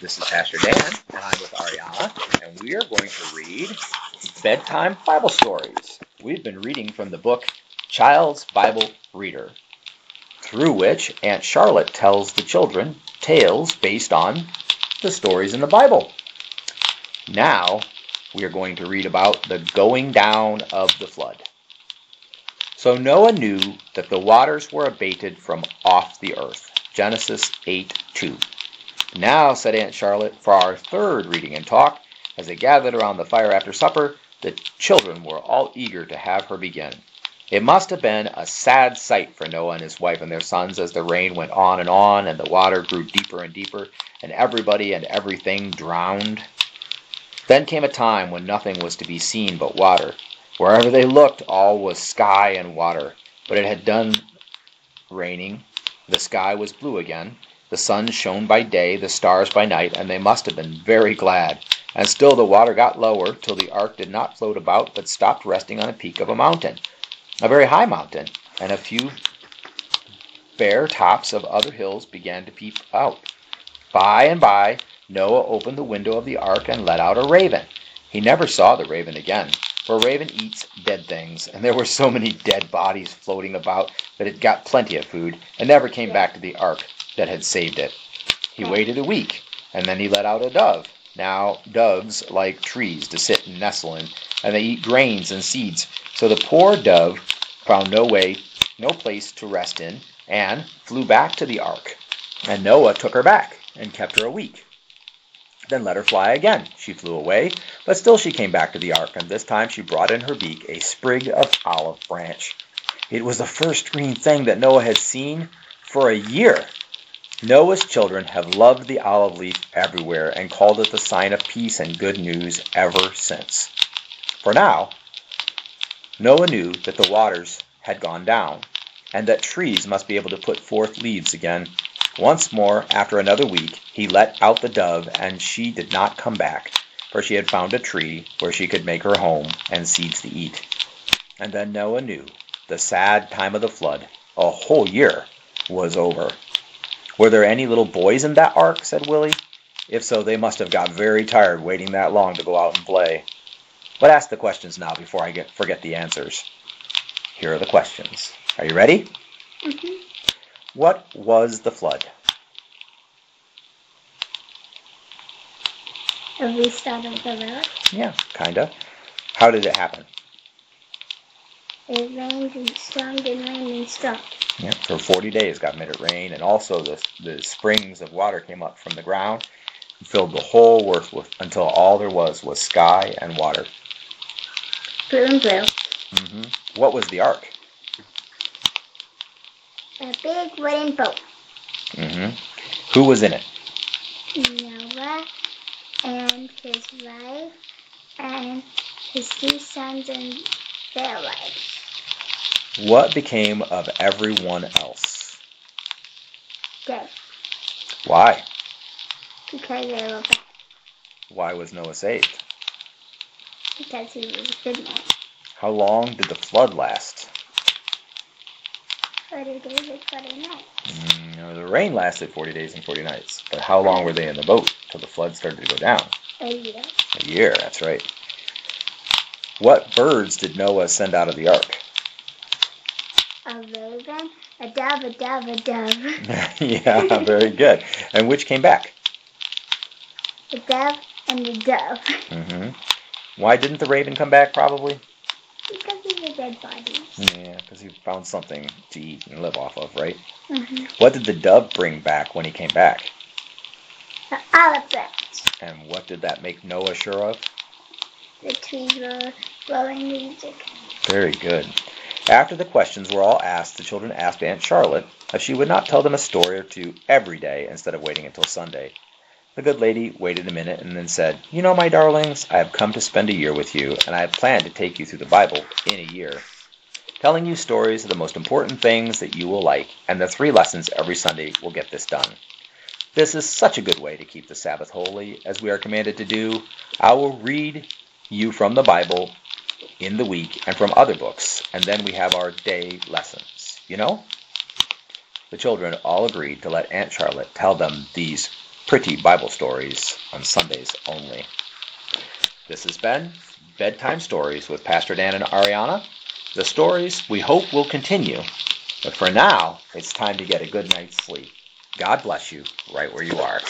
This is Pastor Dan, and I'm with Ariana, and we are going to read bedtime Bible stories. We've been reading from the book Child's Bible Reader, through which Aunt Charlotte tells the children tales based on the stories in the Bible. Now, we are going to read about the going down of the flood. So Noah knew that the waters were abated from off the earth. Genesis 8 2. Now, said Aunt Charlotte, for our third reading and talk, as they gathered around the fire after supper, the children were all eager to have her begin. It must have been a sad sight for Noah and his wife and their sons as the rain went on and on, and the water grew deeper and deeper, and everybody and everything drowned. Then came a time when nothing was to be seen but water. Wherever they looked, all was sky and water. But it had done raining. The sky was blue again. The sun shone by day, the stars by night, and they must have been very glad. And still the water got lower, till the ark did not float about, but stopped resting on a peak of a mountain, a very high mountain, and a few bare tops of other hills began to peep out. By and by Noah opened the window of the ark and let out a raven. He never saw the raven again, for a raven eats dead things, and there were so many dead bodies floating about that it got plenty of food and never came back to the ark that had saved it. He waited a week, and then he let out a dove. Now, doves like trees to sit and nestle in, and they eat grains and seeds. So the poor dove found no way, no place to rest in, and flew back to the ark. And Noah took her back, and kept her a week. Then let her fly again. She flew away, but still she came back to the ark, and this time she brought in her beak a sprig of olive branch. It was the first green thing that Noah had seen for a year. Noah's children have loved the olive leaf everywhere and called it the sign of peace and good news ever since. For now, Noah knew that the waters had gone down, and that trees must be able to put forth leaves again. Once more, after another week, he let out the dove, and she did not come back, for she had found a tree where she could make her home and seeds to eat. And then Noah knew the sad time of the flood, a whole year, was over. Were there any little boys in that ark? said Willie. If so, they must have got very tired waiting that long to go out and play. But ask the questions now before I get forget the answers. Here are the questions. Are you ready? Mm-hmm. What was the flood? A restart of the road. Yeah, kinda. How did it happen? It rained and stormed and rained and stormed. Yeah, for 40 days God made it rain, and also the, the springs of water came up from the ground and filled the whole earth with, until all there was was sky and water. Blue and blue. hmm What was the ark? A big wooden boat. hmm Who was in it? Noah and his wife and his two sons and their wives. What became of everyone else? Dead. Why? Because they were bad. Why was Noah saved? Because he was a good man. How long did the flood last? Forty days and forty nights. Mm, the rain lasted 40 days and 40 nights. But how long were they in the boat till the flood started to go down? A year. A year, that's right. What birds did Noah send out of the ark? A raven, a dove, a dove, a dove. yeah, very good. And which came back? The dove and the dove. hmm Why didn't the raven come back, probably? Because of the dead bodies. Yeah, because he found something to eat and live off of, right? Mm-hmm. What did the dove bring back when he came back? The olive branch. And what did that make Noah sure of? The trees were blowing music. Very good. After the questions were all asked, the children asked Aunt Charlotte if she would not tell them a story or two every day instead of waiting until Sunday. The good lady waited a minute and then said, You know, my darlings, I have come to spend a year with you, and I have planned to take you through the Bible in a year, telling you stories of the most important things that you will like, and the three lessons every Sunday will get this done. This is such a good way to keep the Sabbath holy, as we are commanded to do. I will read you from the Bible in the week and from other books, and then we have our day lessons. You know? The children all agreed to let Aunt Charlotte tell them these pretty Bible stories on Sundays only. This has been Bedtime Stories with Pastor Dan and Ariana. The stories we hope will continue, but for now, it's time to get a good night's sleep. God bless you right where you are.